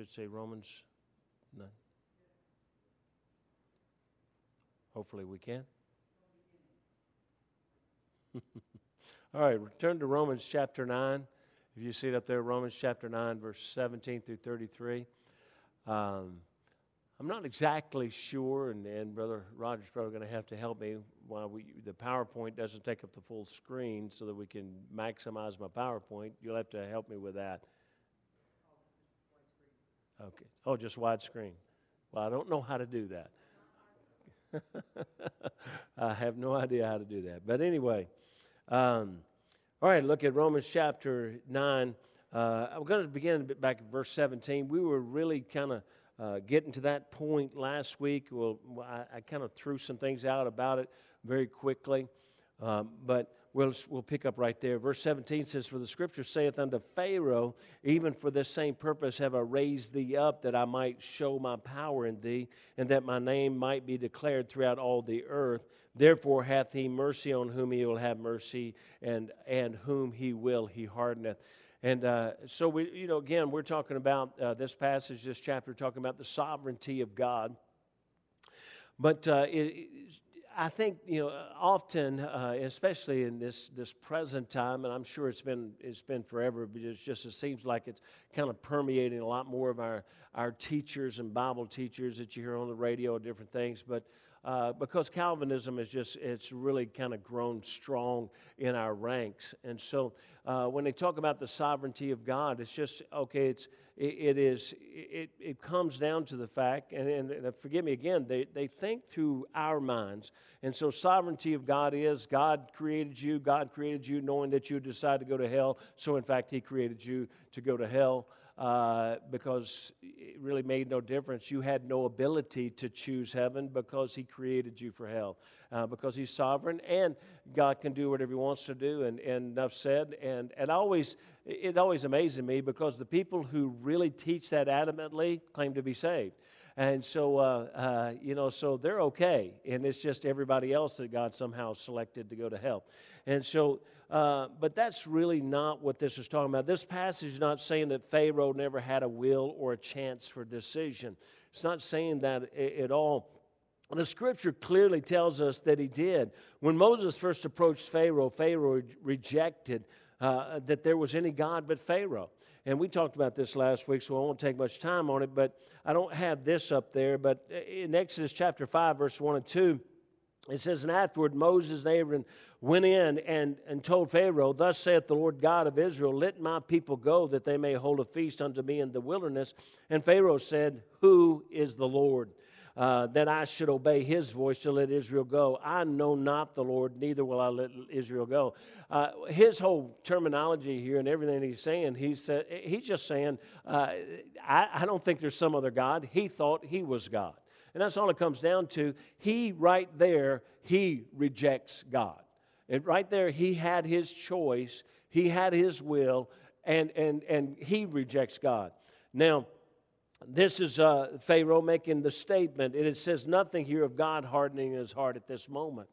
should say Romans. None. Hopefully we can. All right, return to Romans chapter 9. If you see it up there, Romans chapter 9, verse 17 through 33. Um, I'm not exactly sure, and, and Brother Roger's probably going to have to help me why we, the PowerPoint doesn't take up the full screen so that we can maximize my PowerPoint. You'll have to help me with that. Okay. Oh, just widescreen. Well, I don't know how to do that. I have no idea how to do that. But anyway, um, all right, look at Romans chapter 9. Uh, I'm going to begin back at verse 17. We were really kind of uh, getting to that point last week. Well, I, I kind of threw some things out about it very quickly, um, but we'll, we'll pick up right there. Verse 17 says, For the scripture saith unto Pharaoh, Even for this same purpose have I raised thee up, that I might show my power in thee, and that my name might be declared throughout all the earth. Therefore hath he mercy on whom he will have mercy, and, and whom he will he hardeneth. And uh, so, we, you know, again, we're talking about uh, this passage, this chapter, talking about the sovereignty of God. But uh, it, I think you know often, uh, especially in this this present time, and I'm sure it's been it's been forever, but it just it seems like it's kind of permeating a lot more of our our teachers and Bible teachers that you hear on the radio and different things. But uh, because Calvinism is just, it's really kind of grown strong in our ranks. And so uh, when they talk about the sovereignty of God, it's just, okay, it's, it, it is, it, it comes down to the fact, and, and, and forgive me again, they, they think through our minds. And so sovereignty of God is God created you, God created you knowing that you decide to go to hell. So in fact, He created you to go to hell uh, because it really made no difference. You had no ability to choose heaven because He created you for hell, uh, because He's sovereign and God can do whatever He wants to do. And, and enough said. And, and always, it always amazes me because the people who really teach that adamantly claim to be saved. And so, uh, uh, you know, so they're okay. And it's just everybody else that God somehow selected to go to hell. And so, uh, but that's really not what this is talking about. This passage is not saying that Pharaoh never had a will or a chance for decision. It's not saying that at all. The scripture clearly tells us that he did. When Moses first approached Pharaoh, Pharaoh rejected uh, that there was any God but Pharaoh. And we talked about this last week, so I won't take much time on it, but I don't have this up there. But in Exodus chapter 5, verse 1 and 2, it says, And afterward Moses and Aaron went in and, and told Pharaoh, Thus saith the Lord God of Israel, Let my people go, that they may hold a feast unto me in the wilderness. And Pharaoh said, Who is the Lord? Uh, that I should obey his voice to let Israel go. I know not the Lord, neither will I let Israel go. Uh, his whole terminology here and everything he's saying, he said, he's just saying, uh, I, I don't think there's some other God. He thought he was God. And that's all it comes down to. He, right there, he rejects God. And right there, he had his choice, he had his will, and, and, and he rejects God. Now, this is uh, Pharaoh making the statement, and it says nothing here of God hardening his heart at this moment.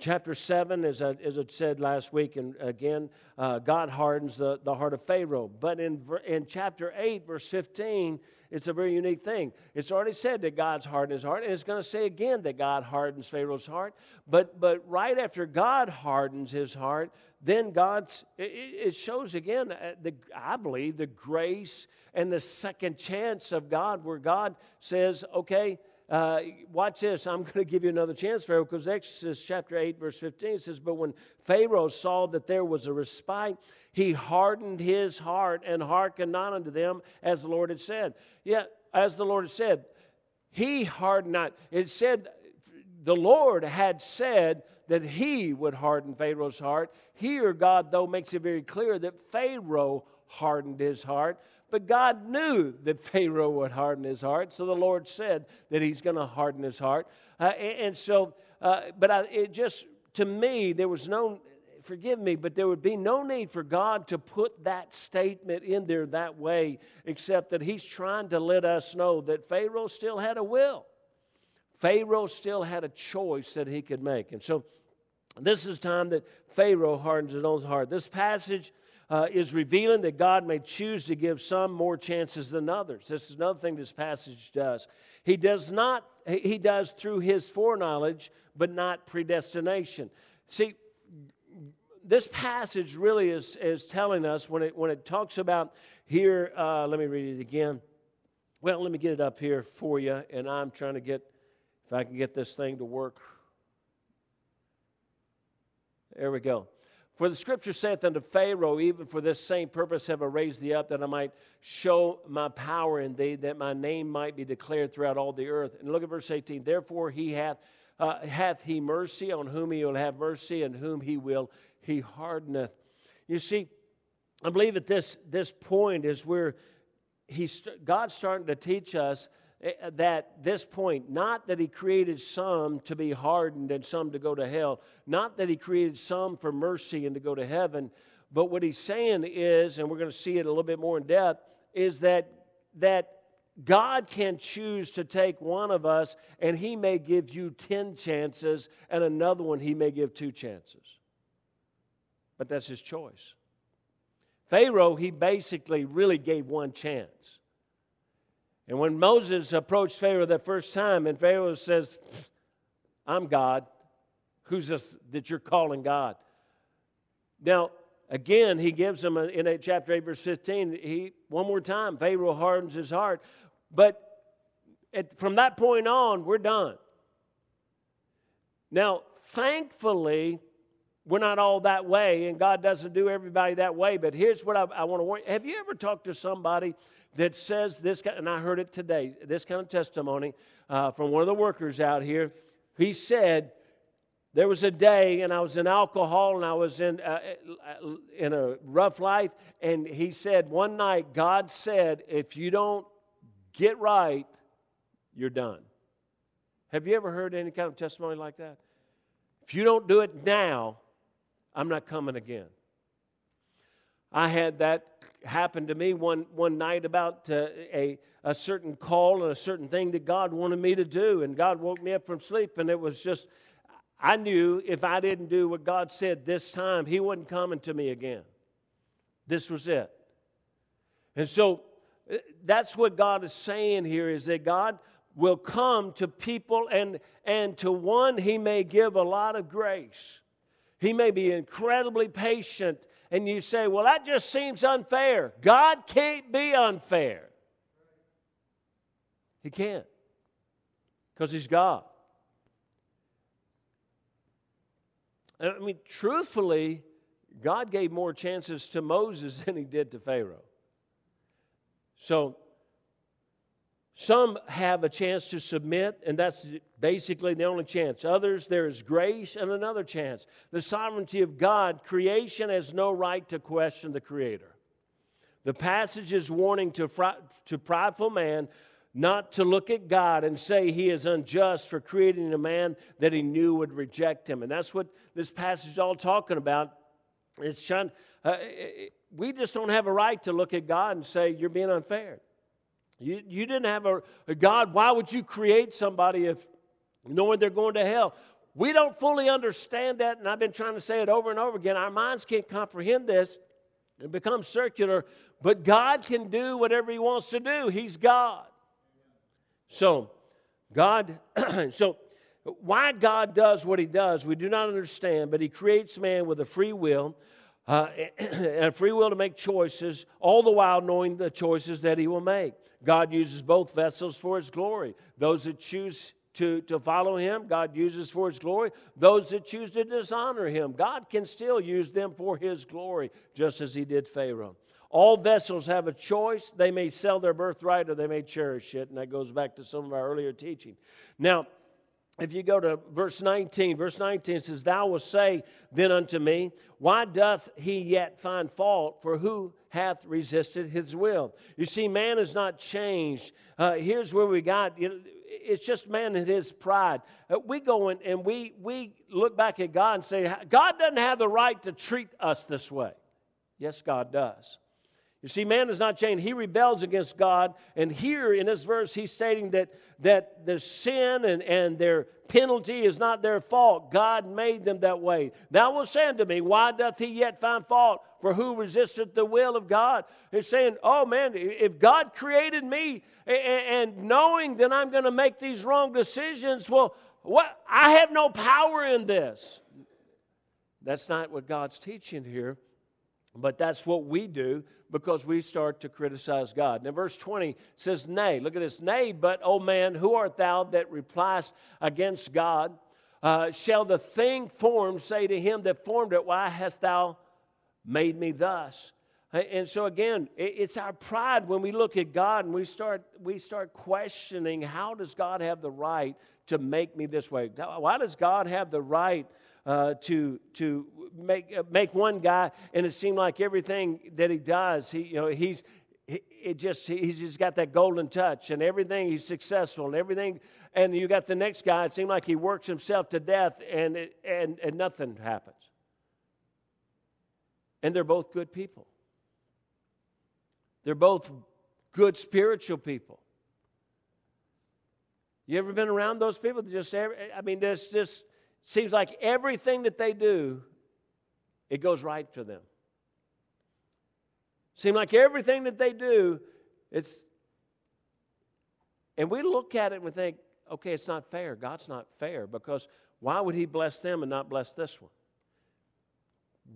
Chapter 7, as I, as I said last week, and again, uh, God hardens the, the heart of Pharaoh. But in, in chapter 8, verse 15, it's a very unique thing. It's already said that God's hardened his heart, and it's going to say again that God hardens Pharaoh's heart. But, but right after God hardens his heart, then God's, it, it shows again, uh, the, I believe, the grace and the second chance of God, where God says, okay, uh, watch this. I'm going to give you another chance, Pharaoh, because Exodus chapter 8, verse 15 says, But when Pharaoh saw that there was a respite, he hardened his heart and hearkened not unto them as the Lord had said. Yet, as the Lord had said, he hardened not. It said, the Lord had said that he would harden Pharaoh's heart. Here, God, though, makes it very clear that Pharaoh hardened his heart. But God knew that Pharaoh would harden his heart, so the Lord said that he's going to harden his heart. Uh, and, so, uh, but I, it just, to me, there was no, forgive me, but there would be no need for God to put that statement in there that way, except that he's trying to let us know that Pharaoh still had a will. Pharaoh still had a choice that he could make. And so, this is time that Pharaoh hardens his own heart. This passage uh, is revealing that God may choose to give some more chances than others. This is another thing this passage does. He does not, he does through his foreknowledge, but not predestination. See, this passage really is, is telling us when it, when it talks about here, uh, let me read it again. Well, let me get it up here for you, and I'm trying to get, if I can get this thing to work. There we go. For the scripture saith unto Pharaoh, Even for this same purpose have I raised thee up, that I might show my power in thee, that my name might be declared throughout all the earth. And look at verse 18. Therefore he hath, uh, hath he mercy on whom he will have mercy, and whom he will he hardeneth. You see, I believe at this, this point is where he's, God's starting to teach us Eh, eh, that this point, not that he created some to be hardened and some to go to hell, not that he created some for mercy and to go to heaven, but what he's saying is, and we're going to see it a little bit more in depth, is that that God can choose to take one of us and he may give you 10 chances and another one he may give two chances. But that's his choice. Pharaoh, he basically really gave one chance. And when Moses approached Pharaoh the first time, and Pharaoh says, I'm God. Who's this that you're calling God? Now, again, he gives him in chapter 8, verse 15, he, one more time, Pharaoh hardens his heart. But at, from that point on, we're done. Now, thankfully, we're not all that way, and God doesn't do everybody that way. But here's what I, I want to warn you. Have you ever talked to somebody that says this, and I heard it today, this kind of testimony uh, from one of the workers out here. He said, there was a day, and I was in alcohol, and I was in uh, uh, in a rough life. And he said, one night, God said, if you don't get right, you're done. Have you ever heard any kind of testimony like that? If you don't do it now, I'm not coming again. I had that happen to me one, one night about uh, a, a certain call and a certain thing that God wanted me to do. And God woke me up from sleep, and it was just, I knew if I didn't do what God said this time, He wasn't coming to me again. This was it. And so uh, that's what God is saying here is that God will come to people, and, and to one, He may give a lot of grace. He may be incredibly patient and you say, well, that just seems unfair. God can't be unfair. He can't because He's God. Uh, I mean, truthfully, God gave more chances to Moses than He did to Pharaoh. So, some have a chance to submit, and that's basically the only chance. Others, there is grace and another chance. The sovereignty of God, creation has no right to question the Creator. The passage is warning to, to prideful man not to look at God and say he is unjust for creating a man that he knew would reject him. And that's what this passage is all talking about. It's trying, uh, we just don't have a right to look at God and say, You're being unfair. You, you didn't have a, a God. Why would you create somebody if knowing they're going to hell? We don't fully understand that, and I've been trying to say it over and over again. Our minds can't comprehend this. It becomes circular, but God can do whatever He wants to do. He's God. So, God, so why God does what He does, we do not understand, but He creates man with a free will uh, and free will to make choices, all the while knowing the choices that He will make. God uses both vessels for His glory. Those that choose to, to follow Him, God uses for His glory. Those that choose to dishonor Him, God can still use them for His glory, just as He did Pharaoh. All vessels have a choice. They may sell their birthright or they may cherish it. And that goes back to some of our earlier teaching. Now, if you go to verse 19, verse 19 says, Thou wilt say then unto me, Why doth he yet find fault? For who hath resisted his will? You see, man is not changed. Uh, here's where we got. You know, it's just man and his pride. Uh, we go in and we, we look back at God and say, God doesn't have the right to treat us this way. Yes, God does. You see, man is not changed. He rebels against God. And here in this verse, he's stating that, that their sin and, and their penalty is not their fault. God made them that way. Thou wilt say unto me, Why doth he yet find fault? For who resisteth the will of God? He's saying, Oh man, if God created me and, and knowing that I'm going to make these wrong decisions, well, what? I have no power in this. That's not what God's teaching here. But that's what we do because we start to criticize God. Now, verse 20 says, Nay, look at this. Nay, but, O man, who art thou that repliest against God? Uh, shall the thing formed say to him that formed it, Why hast thou made me thus? And so again, it's our pride when we look at God and we start, we start questioning how does God have the right to make me this way? Why does God have the right uh, to, to make, uh, make one guy, and it seemed like everything that he does, he, you know, he's, it just he's just got that golden touch and everything he's successful and everything. And you got the next guy it seemed like he works himself to death and it, and and nothing happens. And they're both good people. They're both good spiritual people. You ever been around those people just i mean there's just seems like everything that they do, it goes right for them. Seems like everything that they do, it's. And we look at it and we think, okay, it's not fair. God's not fair because why would He bless them and not bless this one?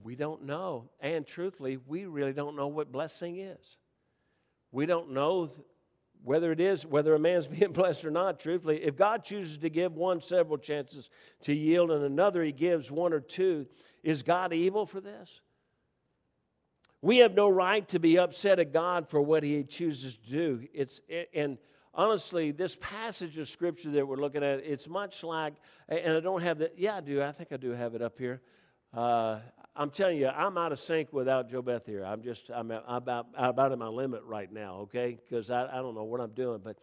We don't know. And truthfully, we really don't know what blessing is. We don't know whether it is, whether a man's being blessed or not, truthfully, if God chooses to give one several chances to yield and another he gives one or two, is God evil for this? We have no right to be upset at God for what he chooses to do. It's, and honestly, this passage of scripture that we're looking at, it's much like, and I don't have that, yeah, I do, I think I do have it up here. Uh, I'm telling you, I'm out of sync without Joe Beth here. I'm just, I'm about, about at my limit right now, okay? Because I, I don't know what I'm doing. But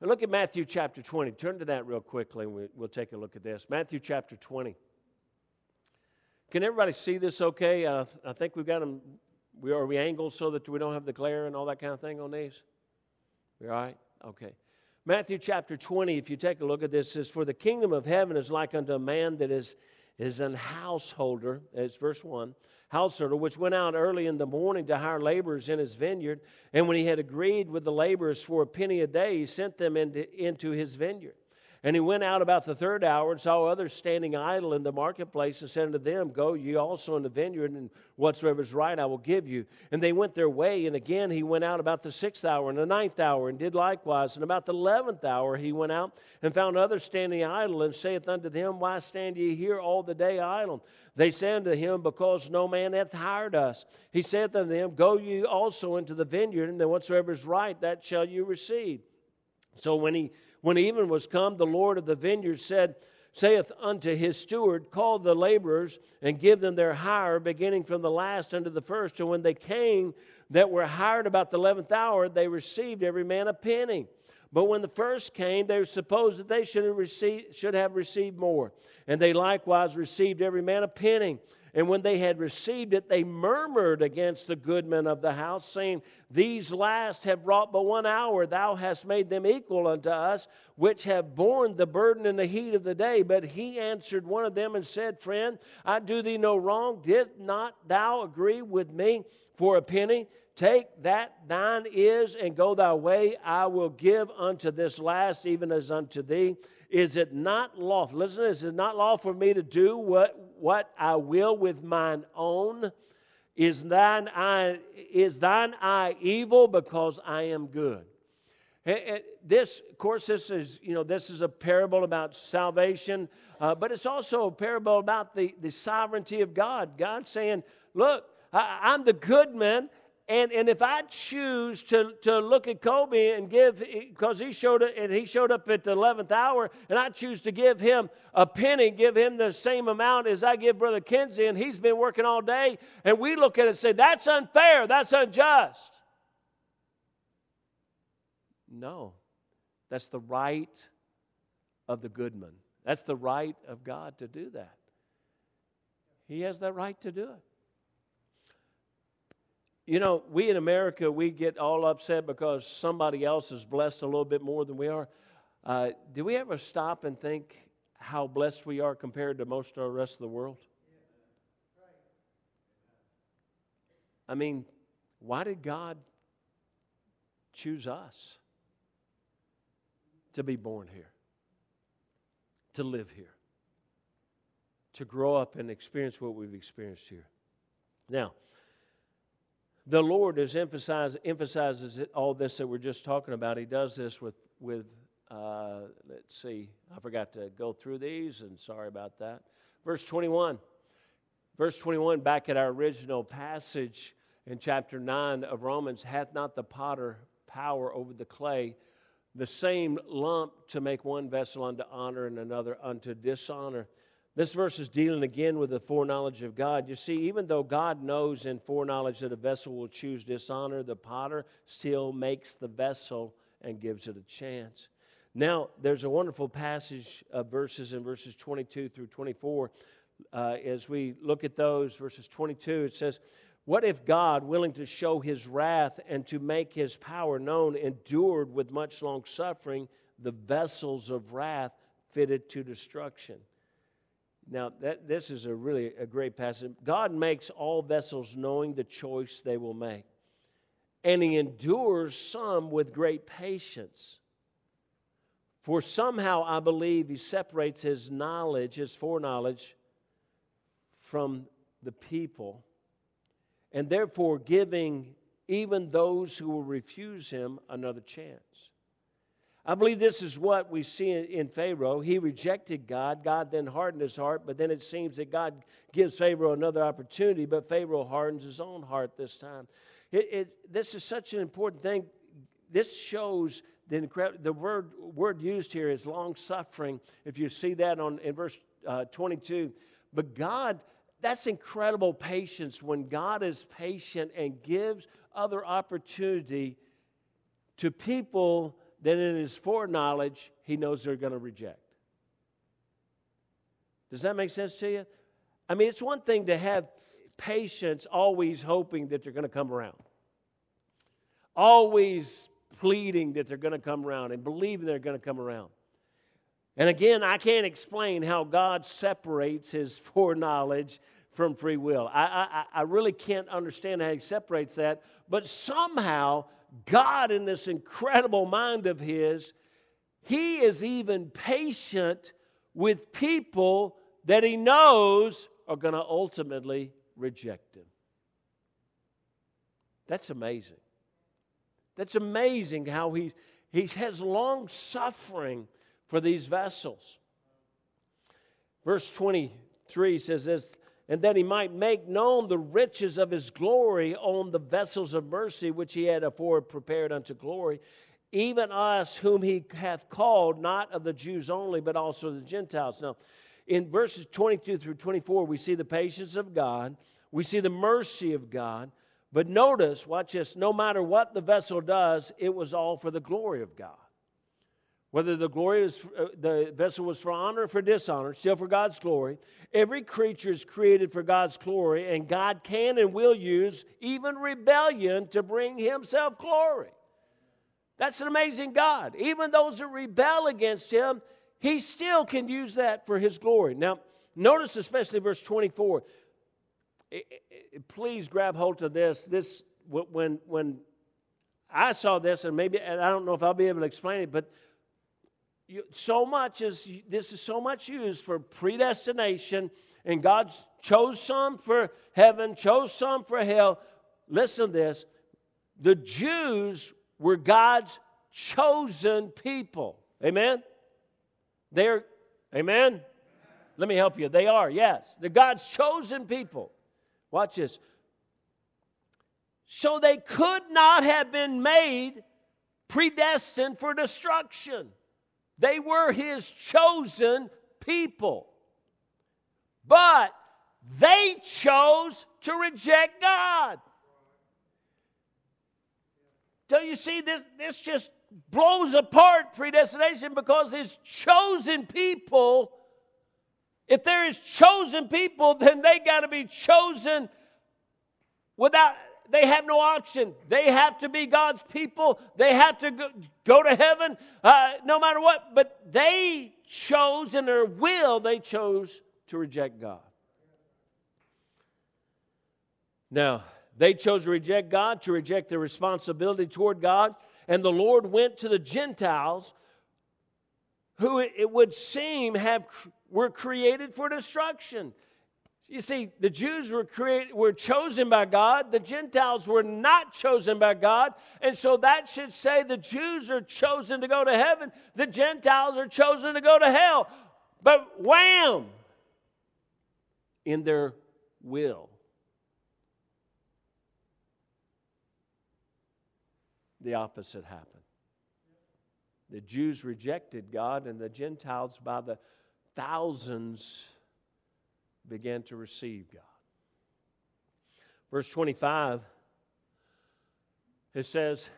look at Matthew chapter 20. Turn to that real quickly and we, we'll take a look at this. Matthew chapter 20. Can everybody see this okay? Uh, I think we've got them, we, are we angled so that we don't have the glare and all that kind of thing on these? We all right? Okay. Matthew chapter 20, if you take a look at this, says, For the kingdom of heaven is like unto a man that is is an householder, as verse 1, householder, which went out early in the morning to hire laborers in his vineyard. And when he had agreed with the laborers for a penny a day, he sent them into, into his vineyard. And he went out about the third hour and saw others standing idle in the marketplace and said unto them, Go ye also in the vineyard, and whatsoever is right I will give you. And they went their way. And again he went out about the sixth hour and the ninth hour, and did likewise. And about the eleventh hour he went out and found others standing idle, and saith unto them, Why stand ye here all the day idle? They said unto him, Because no man hath hired us. He saith unto them, Go ye also into the vineyard, and then whatsoever is right, that shall you receive. So when he when even was come, the Lord of the vineyard said, saith unto his steward, Call the laborers and give them their hire, beginning from the last unto the first. And when they came that were hired about the eleventh hour, they received every man a penny. But when the first came, they supposed that they should have, received, should have received more. And they likewise received every man a penny. And when they had received it, they murmured against the goodman of the house, saying, These last have wrought but one hour. Thou hast made them equal unto us, which have borne the burden and the heat of the day. But he answered one of them and said, Friend, I do thee no wrong. Did not thou agree with me for a penny? Take that thine is and go thy way. I will give unto this last, even as unto thee. Is it not lawful? Listen, is it not lawful for me to do what, what I will with mine own? Is thine eye, is thine eye evil because I am good? This, of course, this is, you know, this is a parable about salvation, uh, but it's also a parable about the, the sovereignty of God. God saying, look, I, I'm the good man, and, and if I choose to, to look at Kobe and give, because he showed up, and he showed up at the 11th hour, and I choose to give him a penny, give him the same amount as I give Brother Kenzie, and he's been working all day, and we look at it and say, that's unfair, that's unjust. No, that's the right of the goodman. That's the right of God to do that. He has that right to do it. You know, we in America, we get all upset because somebody else is blessed a little bit more than we are. Uh, do we ever stop and think how blessed we are compared to most of the rest of the world? I mean, why did God choose us to be born here, to live here, to grow up and experience what we've experienced here? Now, the Lord is emphasize, emphasizes all this that we're just talking about. He does this with, with uh, let's see, I forgot to go through these, and sorry about that. Verse 21. Verse 21, back at our original passage in chapter 9 of Romans, hath not the potter power over the clay, the same lump to make one vessel unto honor and another unto dishonor? This verse is dealing again with the foreknowledge of God. You see, even though God knows in foreknowledge that a vessel will choose dishonor, the potter still makes the vessel and gives it a chance. Now, there's a wonderful passage of verses in verses 22 through 24. Uh, as we look at those, verses 22, it says, What if God, willing to show his wrath and to make his power known, endured with much long suffering the vessels of wrath fitted to destruction? Now, that, this is a really a great passage. God makes all vessels knowing the choice they will make, and He endures some with great patience. For somehow I believe He separates His knowledge, His foreknowledge, from the people, and therefore giving even those who will refuse Him another chance. I believe this is what we see in Pharaoh. He rejected God. God then hardened his heart, but then it seems that God gives Pharaoh another opportunity, but Pharaoh hardens his own heart this time. It, it, this is such an important thing. This shows the, incredible, the word, word used here is long suffering. If you see that on, in verse uh, 22. But God, that's incredible patience when God is patient and gives other opportunity to people that in his foreknowledge, he knows they're going to reject. Does that make sense to you? I mean, it's one thing to have patience, always hoping that they're going to come around, always pleading that they're going to come around and believing they're going to come around. And again, I can't explain how God separates his foreknowledge from free will. I, I, I really can't understand how he separates that, but somehow God, in this incredible mind of His, He is even patient with people that He knows are going to ultimately reject Him. That's amazing. That's amazing how He, he has long suffering for these vessels. Verse 23 says this and that he might make known the riches of his glory on the vessels of mercy which he had afore prepared unto glory, even us whom he hath called, not of the Jews only, but also the Gentiles. Now, in verses 22 through 24, we see the patience of God, we see the mercy of God. But notice, watch this, no matter what the vessel does, it was all for the glory of God. Whether the glory was, uh, the vessel was for honor or for dishonor, still for God's glory. Every creature is created for God's glory, and God can and will use even rebellion to bring Himself glory. That's an amazing God. Even those that rebel against Him, He still can use that for His glory. Now, notice especially verse 24. Please grab hold of this. This when when I saw this, and maybe and I don't know if I'll be able to explain it, but so much is this is so much used for predestination and god chose some for heaven chose some for hell. Listen to this. The jews were god's chosen people. Amen? They're amen? Let me help you. They are yes. They're god's chosen people. Watch this. So they could not have been made predestined for destruction they were his chosen people. But they chose to reject God. So you see, this, this just blows apart predestination because his chosen people, if there is chosen people, then they got to be chosen without they have no option. They have to be God's people. They have to go, to heaven uh, no matter what. But they chose in their will, they chose to reject God. Now, they chose to reject God, to reject their responsibility toward God. And the Lord went to the Gentiles who it would seem have were created for destruction. You see, the Jews were created, were chosen by God. The Gentiles were not chosen by God. And so that should say the Jews are chosen to go to heaven. The Gentiles are chosen to go to hell. But wham! In their will. The opposite happened. The Jews rejected God, and the Gentiles, by the thousands, began to receive God. Verse 25, it says,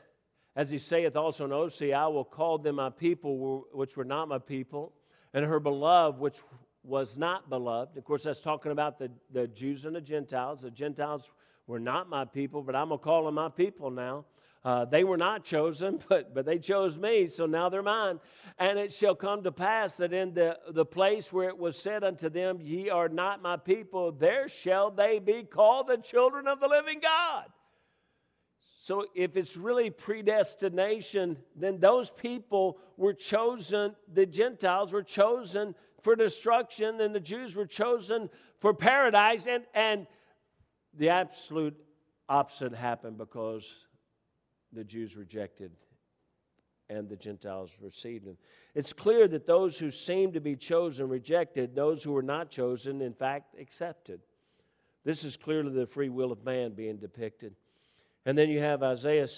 As he saith also in Osee, I will call them my people, which were not my people, and her beloved, which was not beloved. Of course, that's talking about the, the Jews and the Gentiles. The Gentiles were not my people, but I'm going to call them my people now. Uh, they were not chosen, but, but they chose me, so now they're mine. And it shall come to pass that in the, the place where it was said unto them, Ye are not my people, there shall they be called the children of the living God. So if it's really predestination, then those people were chosen, the Gentiles were chosen for destruction, and the Jews were chosen for paradise. And, and the absolute opposite happened because the Jews rejected and the Gentiles received him. It's clear that those who seemed to be chosen rejected, those who were not chosen, in fact, accepted. This is clearly the free will of man being depicted. And then you have Isaiah,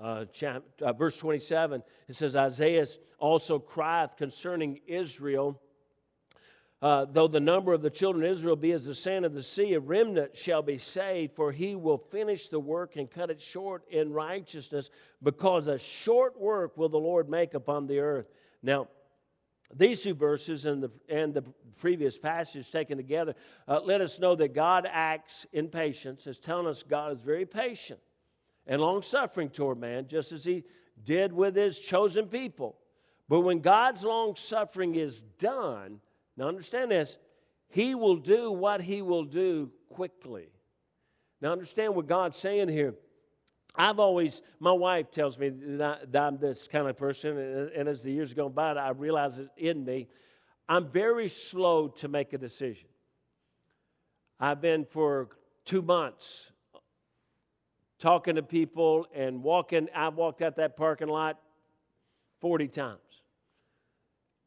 uh, chap, uh, verse 27. It says, Isaiah also crieth concerning Israel uh, though the number of the children of Israel be as the sand of the sea, a remnant shall be saved, for he will finish the work and cut it short in righteousness, because a short work will the Lord make upon the earth. Now, these two verses and the, and the previous passage taken together uh, let us know that God acts in patience, as telling us God is very patient and long suffering toward man, just as he did with his chosen people. But when God's long suffering is done, now, understand this. He will do what he will do quickly. Now, understand what God's saying here. I've always, my wife tells me that, I, am this kind of person, and as the years go by, I realize it in me. I'm very slow to make a decision. I've been for two months talking to people and walking. I've walked out that parking lot 40 times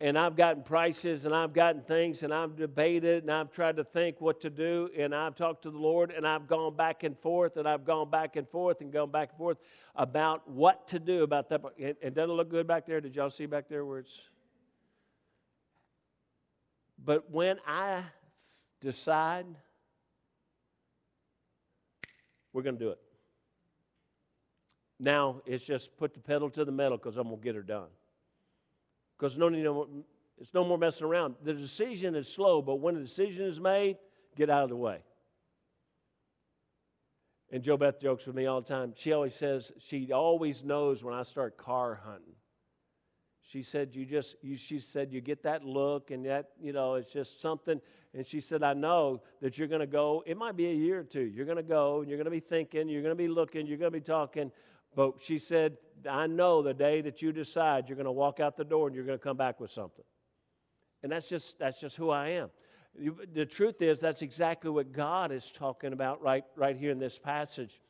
and I've gotten prices and I've gotten things and I've debated and I've tried to think what to do and I've talked to the Lord and I've gone back and forth and I've gone back and forth and gone back and forth about what to do about that. It, it doesn't look good back there. Did y'all see back there where it's. But when I decide we're going to do it, now it's just put the pedal to the metal because I'm going to get her done because no, no, it's no more messing around. The decision is slow, but when the decision is made, get out of the way. And Joe Beth jokes with me all the time. She always says she always knows when I start car hunting. She said you just you, she said you get that look and that you know it's just something. And she said I know that you're going to go. It might be a year or two. You're going to go and you're going to be thinking. You're going to be looking. You're going to be talking. But she said I know the day that you decide you're going to walk out the door and you're going to come back with something. And that's just, that's just who I am. The truth is, that's exactly what God is talking about right, right here in this passage.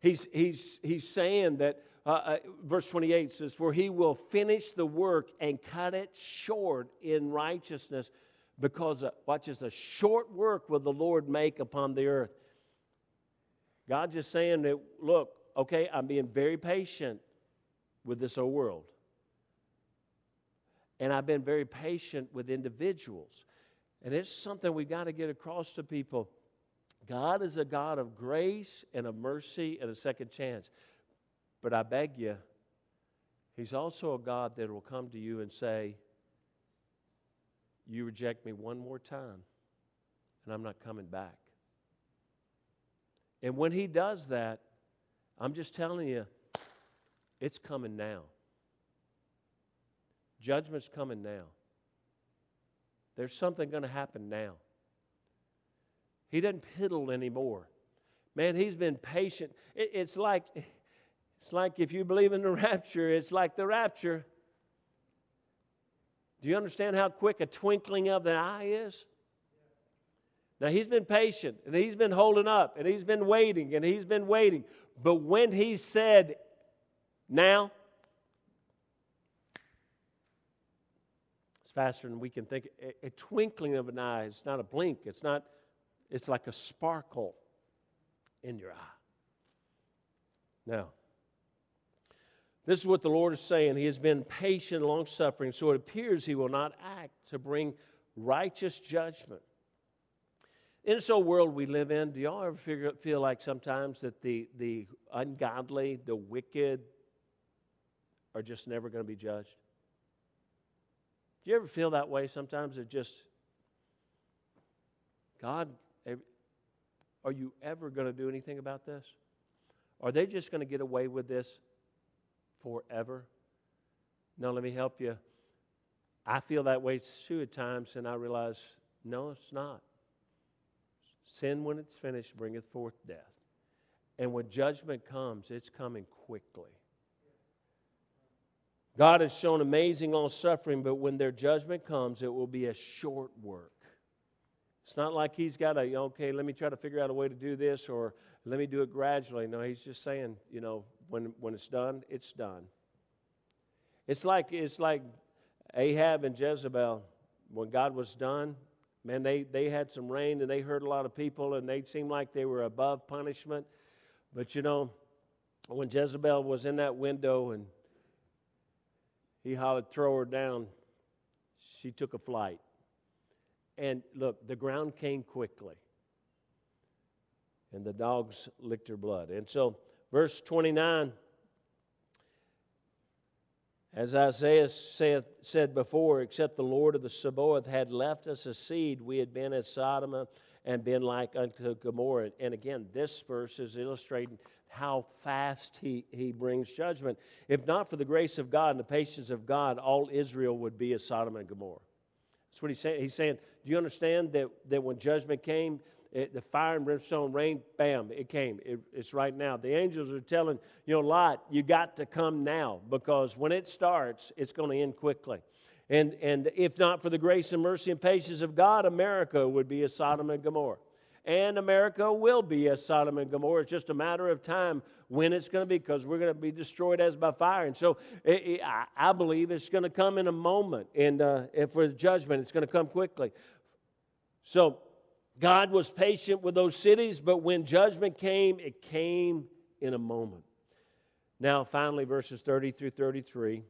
He's, he's, he's saying that, uh, uh, verse 28 says, For he will finish the work and cut it short in righteousness, because, watch this, a short work will the Lord make upon the earth. God just saying that, look, okay, I'm being very patient with this old world. And I've been very patient with individuals. And it's something we've got to get across to people. God is a God of grace and of mercy and a second chance. But I beg you, He's also a God that will come to you and say, You reject me one more time, and I'm not coming back. And when he does that, I'm just telling you, it's coming now. Judgment's coming now. There's something going to happen now. He doesn't piddle anymore. Man, he's been patient. It, it's like it's like if you believe in the rapture, it's like the rapture. Do you understand how quick a twinkling of the eye is? Now, he's been patient and he's been holding up and he's been waiting and he's been waiting. But when he said, now, it's faster than we can think. A, a twinkling of an eye, it's not a blink, it's not, it's like a sparkle in your eye. Now, this is what the Lord is saying. He has been patient, long suffering, so it appears He will not act to bring righteous judgment. In this old world we live in, do y'all ever figure, feel like sometimes that the, the ungodly, the wicked, are just never going to be judged? Do you ever feel that way sometimes? It just, God, are you ever going to do anything about this? Are they just going to get away with this forever? No, let me help you. I feel that way too at times, and I realize, no, it's not. Sin, when it's finished, bringeth forth death. And when judgment comes, it's coming quickly. God has shown amazing long suffering, but when their judgment comes, it will be a short work. It's not like he's got a, okay, let me try to figure out a way to do this or let me do it gradually. No, he's just saying, you know, when, when it's done, it's done. It's like, it's like Ahab and Jezebel. When God was done, man, they, they had some reign and they hurt a lot of people and they seemed like they were above punishment. But you know, when Jezebel was in that window and he hollered, throw her down, she took a flight. And look, the ground came quickly. And the dogs licked her blood. And so, verse 29, as Isaiah said, said before, except the Lord of the Sabaoth had left us a seed, we had been as Sodom and been like unto Gomorrah. And again, this verse is illustrating how fast he, he brings judgment. If not for the grace of God and the patience of God, all Israel would be as Sodom and Gomorrah. That's what he's saying. He's saying, Do you understand that, that when judgment came, it, the fire and brimstone rain, bam, it came. It, it's right now. The angels are telling, you know, Lot, you got to come now because when it starts, it's going to end quickly. And, and if not for the grace and mercy and patience of God, America would be a Sodom and Gomorrah and America will be as Sodom and Gomorrah. It's just a matter of time when it's going to be because we're going to be destroyed as by fire. And so it, it, I, I, believe it's going to come in a moment. And uh, for the judgment, it's going to come quickly. So God was patient with those cities, but when judgment came, it came in a moment. Now, finally, verses 30 through 33.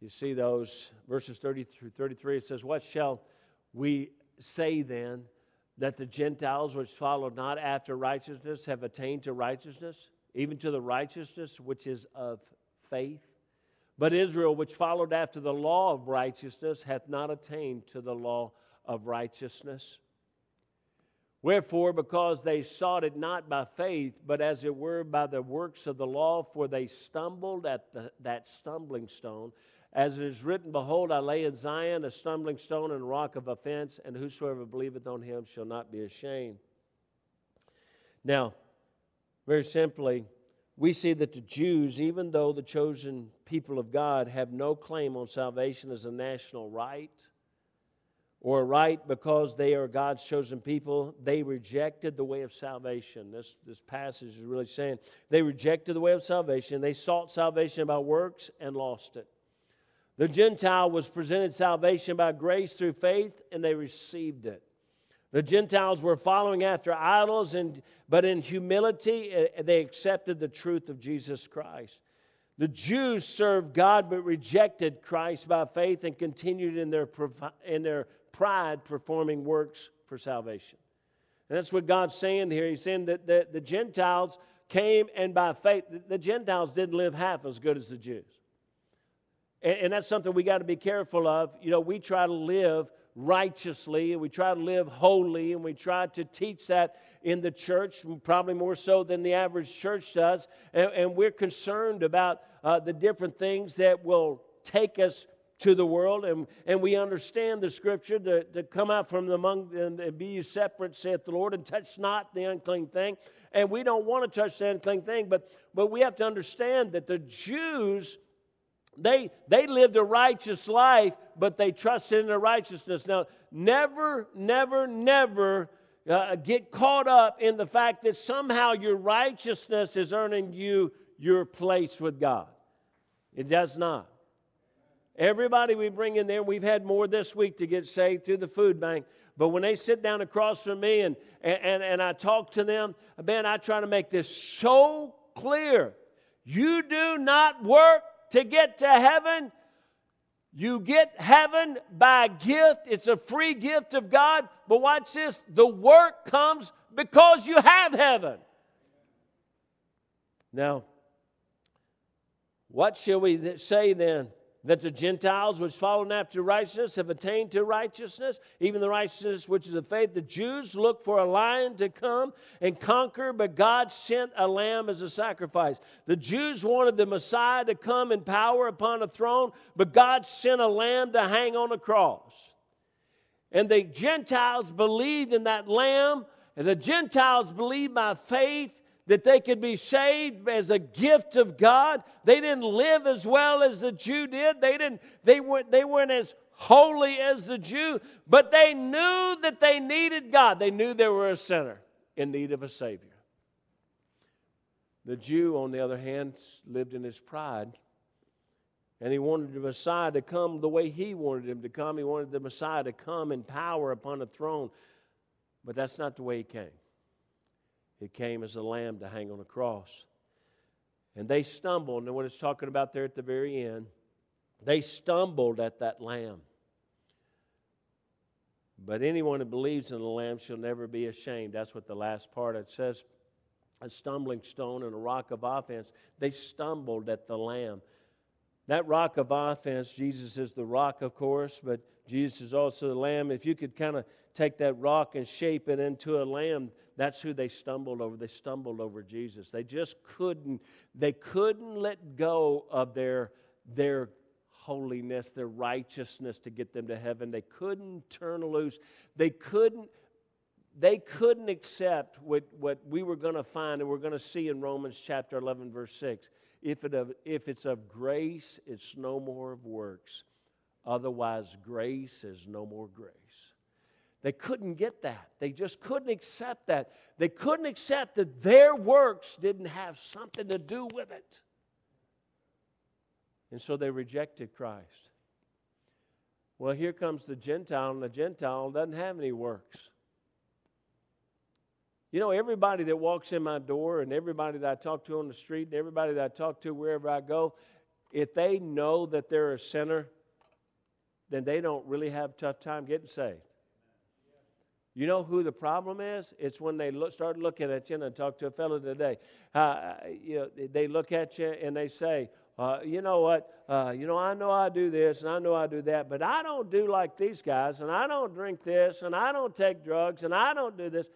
You see those verses 30 through 33. It says, What shall we say then? that the Gentiles which followed not after righteousness have attained to righteousness, even to the righteousness which is of faith. But Israel, which followed after the law of righteousness, hath not attained to the law of righteousness. Wherefore, because they sought it not by faith, but as it were by the works of the law, for they stumbled at the, that stumbling stone, as it is written, Behold, I lay in Zion a stumbling stone and a rock of offense, and whosoever believeth on him shall not be ashamed. Now, very simply, we see that the Jews, even though the chosen people of God have no claim on salvation as a national right, or right because they are God's chosen people, they rejected the way of salvation. This, this passage is really saying they rejected the way of salvation. They sought salvation by works and lost it. The Gentile was presented salvation by grace through faith, and they received it. The Gentiles were following after idols, and, but in humility, eh, they accepted the truth of Jesus Christ. The Jews served God but rejected Christ by faith and continued in their, in their pride performing works for salvation. And that's what God's saying here. He's saying that the, the Gentiles came and by faith, the, the Gentiles didn't live half as good as the Jews. And, and that's something we got to be careful of. You know, we try to live righteously and we try to live holy and we try to teach that in the church, probably more so than the average church does. And, and we're concerned about uh, the different things that will take us to the world, and, and we understand the scripture to, to come out from among and, and be separate, saith the Lord, and touch not the unclean thing. And we don't want to touch the unclean thing, but, but we have to understand that the Jews, they, they lived a righteous life, but they trusted in their righteousness. Now, never, never, never uh, get caught up in the fact that somehow your righteousness is earning you your place with God. It does not. Everybody we bring in there, we've had more this week to get saved through the food bank. But when they sit down across from me and, and, and I talk to them, man, I try to make this so clear. You do not work to get to heaven. You get heaven by gift. It's a free gift of God. But watch this the work comes because you have heaven. Now, what shall we say then? That the Gentiles which followed after righteousness have attained to righteousness, even the righteousness which is of faith. The Jews look for a lion to come and conquer, but God sent a lamb as a sacrifice. The Jews wanted the Messiah to come in power upon a throne, but God sent a lamb to hang on a cross. And the Gentiles believed in that lamb, and the Gentiles believed by faith that they could be saved as a gift of God. They didn't live as well as the Jew did. They didn't they weren't they weren't as holy as the Jew, but they knew that they needed God. They knew they were a sinner in need of a savior. The Jew on the other hand lived in his pride. And he wanted the Messiah to come the way he wanted him to come. He wanted the Messiah to come in power upon a throne. But that's not the way he came. It came as a lamb to hang on a cross. And they stumbled, and what it's talking about there at the very end, they stumbled at that lamb. But anyone who believes in the lamb shall never be ashamed. That's what the last part it says a stumbling stone and a rock of offense. They stumbled at the lamb. That rock of offense, Jesus is the rock, of course, but Jesus is also the lamb. If you could kind of take that rock and shape it into a lamb, that's who they stumbled over. They stumbled over Jesus. They just couldn't, they couldn't let go of their, their holiness, their righteousness to get them to heaven. They couldn't turn loose. They couldn't, they couldn't accept what, what we were going to find and we're going to see in Romans chapter 11, verse 6. If, it of, if it's of grace, it's no more of works. Otherwise, grace is no more grace. They couldn't get that. They just couldn't accept that. They couldn't accept that their works didn't have something to do with it. And so they rejected Christ. Well, here comes the Gentile, and the Gentile doesn't have any works. You know, everybody that walks in my door and everybody that I talk to on the street and everybody that I talk to wherever I go, if they know that they're a sinner, then they don't really have a tough time getting saved. You know who the problem is? It's when they look, start looking at you. And I talked to a fellow today. Uh, you know, they look at you and they say, uh, you know what? Uh, you know, I know I do this and I know I do that, but I don't do like these guys, and I don't drink this, and I don't take drugs, and I don't do this.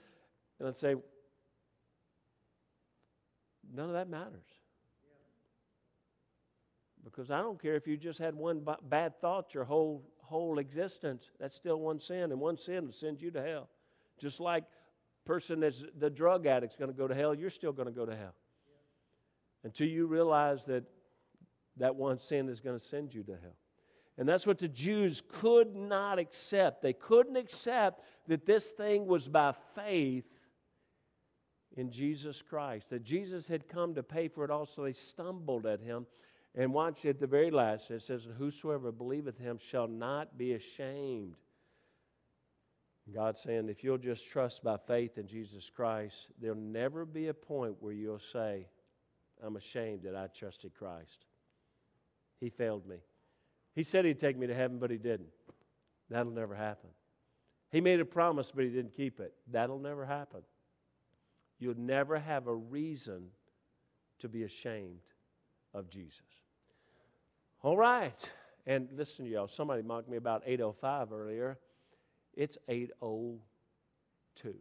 And I'd say, none of that matters. Because I don't care if you just had one b- bad thought your whole whole existence, that's still one sin, and one sin will send you to hell. Just like person that's the drug addict's going to go to hell, you're still going to go to hell. Until you realize that that one sin is going to send you to hell. And that's what the Jews could not accept. They couldn't accept that this thing was by faith in Jesus Christ, that Jesus had come to pay for it all, so they stumbled at him and watch at the very last, it says, Whosoever believeth him shall not be ashamed. God's saying, if you'll just trust by faith in Jesus Christ, there'll never be a point where you'll say, I'm ashamed that I trusted Christ. He failed me. He said he'd take me to heaven, but he didn't. That'll never happen. He made a promise, but he didn't keep it. That'll never happen. You'll never have a reason to be ashamed of Jesus. All right. And listen, y'all, somebody mocked me about 805 earlier. It's 802.